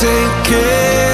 take querer.